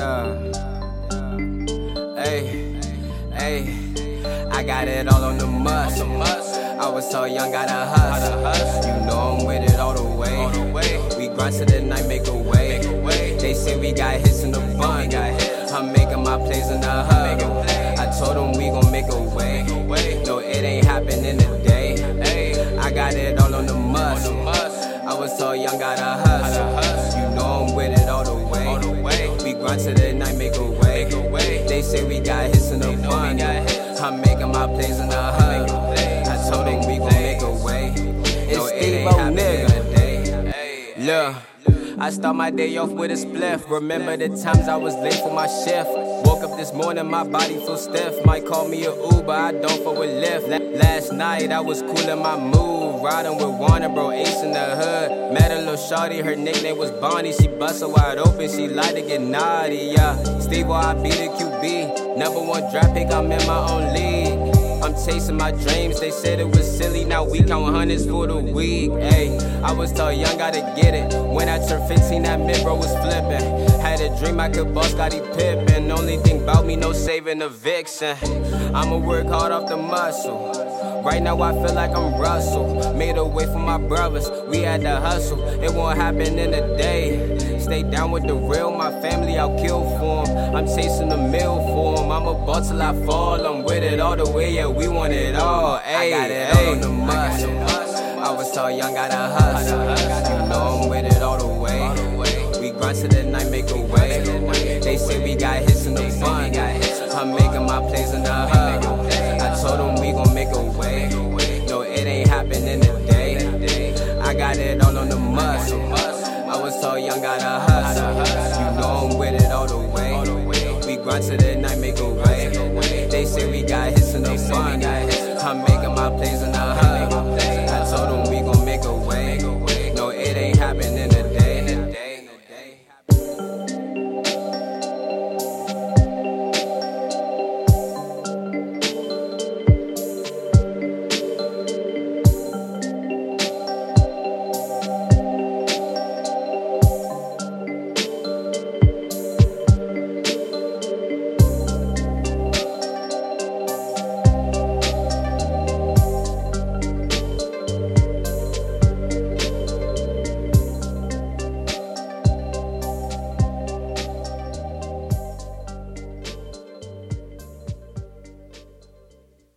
Yeah. Hey, hey, I got it all on the must. I was so young, gotta hustle. You know I'm with it all the way. We grind to the night, make a way. They say we got hits in the bun. I'm making my plays in the hub. I told them we gon' make a way. Grind to the night, make a way. They say we got hits in the bun. I'm making my plays in the hub. I told them we gon' make a way. No, it ain't Steve-O, happening nigga. a. Look. I start my day off with a spliff. Remember the times I was late for my shift. Woke up this morning, my body feel stiff. Might call me a Uber, I don't for a lift. Last night I was cool in my mood, riding with Warner, bro, Ace in the hood. Met a shorty, her nickname was Bonnie. She busted wide open, she like to get naughty, yeah. Steve, I be the QB. Number one draft pick, I'm in my own league. I'm chasing my dreams. They said it was silly. Now we count hundreds for the week. Hey, I was told young, gotta get it. When I turned 15, that mid bro was flipping. Had a dream I could boss Scottie Pippen. Only thing about me, no saving a vixen. I'ma work hard off the muscle. Right now I feel like I'm Russell. Made a way for my brothers. We had to hustle. It won't happen in a day. Stay down with the real. My family I'll kill for 'em. I'm chasing the mill for 'em. I'm a ball till I fall. I'm with it all the way. Yeah, we want it all. Ay, I got it all on the muscle. I was so young, gotta hustle. You know I'm with it all the way. We grind to the night, make a way. They say we got hits in the fun. I'm making my plays in the hub. I told them we gon' make a way. No, it ain't happening in a day. I got it all on the muscle. I was so young, gotta hustle.